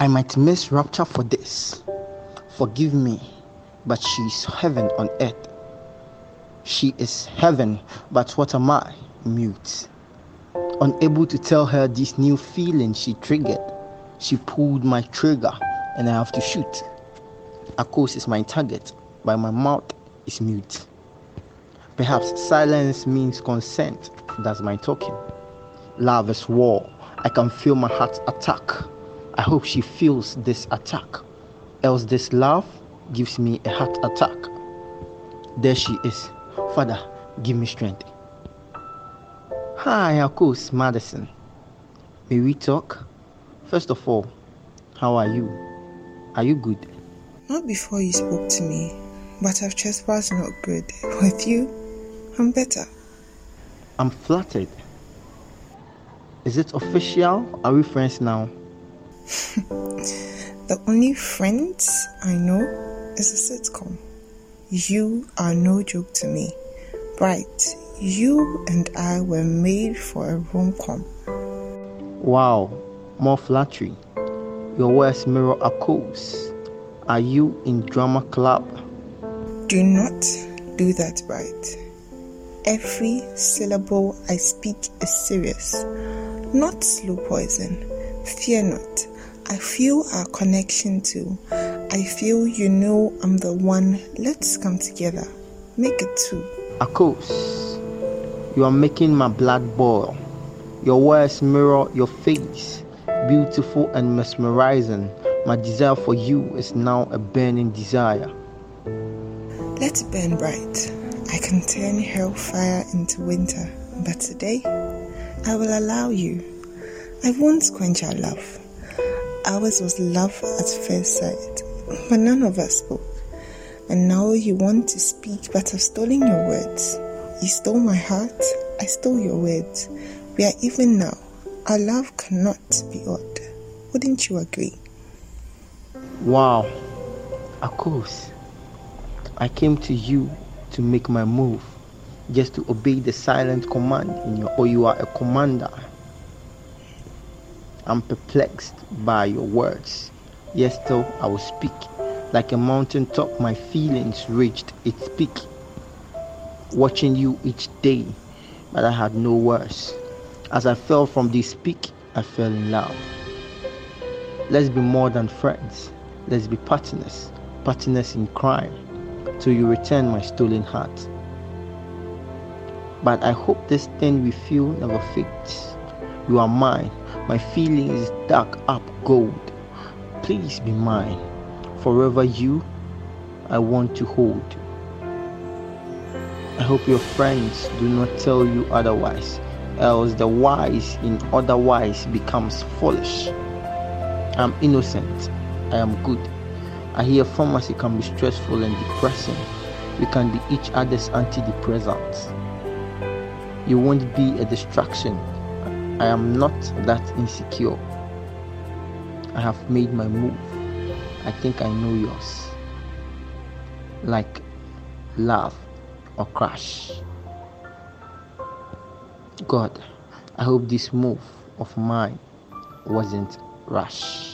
I might miss rapture for this. Forgive me, but she's heaven on earth. She is heaven, but what am I? Mute. Unable to tell her this new feeling she triggered, she pulled my trigger and I have to shoot. Akos is my target, but my mouth is mute. Perhaps silence means consent. That's my talking. Love is war. I can feel my heart attack. I hope she feels this attack. Else, this love gives me a heart attack. There she is. Father, give me strength. Hi, Akos Madison. May we talk? First of all, how are you? Are you good? Not before you spoke to me, but I've trespassed not good. With you, I'm better. I'm flattered. Is it official? Are we friends now? the only friends I know is a sitcom. You are no joke to me. Bright, you and I were made for a rom com. Wow, more flattery. Your words mirror a course. Are you in drama club? Do not do that, Bright. Every syllable I speak is serious, not slow poison. Fear not. I feel our connection too. I feel you know I'm the one. Let's come together. Make it two. Akos, you are making my blood boil. Your words mirror your face, beautiful and mesmerizing. My desire for you is now a burning desire. Let's burn bright. I can turn hellfire into winter, but today I will allow you. I won't quench our love. Ours was love at first sight, but none of us spoke. And now you want to speak, but I've stolen your words. You stole my heart, I stole your words. We are even now. Our love cannot be odd. Wouldn't you agree? Wow, of course. I came to you to make my move, just to obey the silent command in your, or you are a commander. I'm perplexed by your words, yet still I will speak. Like a mountain top, my feelings reached its peak. Watching you each day, but I had no words. As I fell from this peak, I fell in love. Let's be more than friends. Let's be partners, partners in crime, till you return my stolen heart. But I hope this thing we feel never fades. You are mine. My feeling is dark up gold. Please be mine. Forever you, I want to hold. I hope your friends do not tell you otherwise, else the wise in otherwise becomes foolish. I'm innocent. I am good. I hear pharmacy can be stressful and depressing. We can be each other's antidepressants. You won't be a distraction. I am not that insecure. I have made my move. I think I know yours. Like love or crash. God, I hope this move of mine wasn't rash.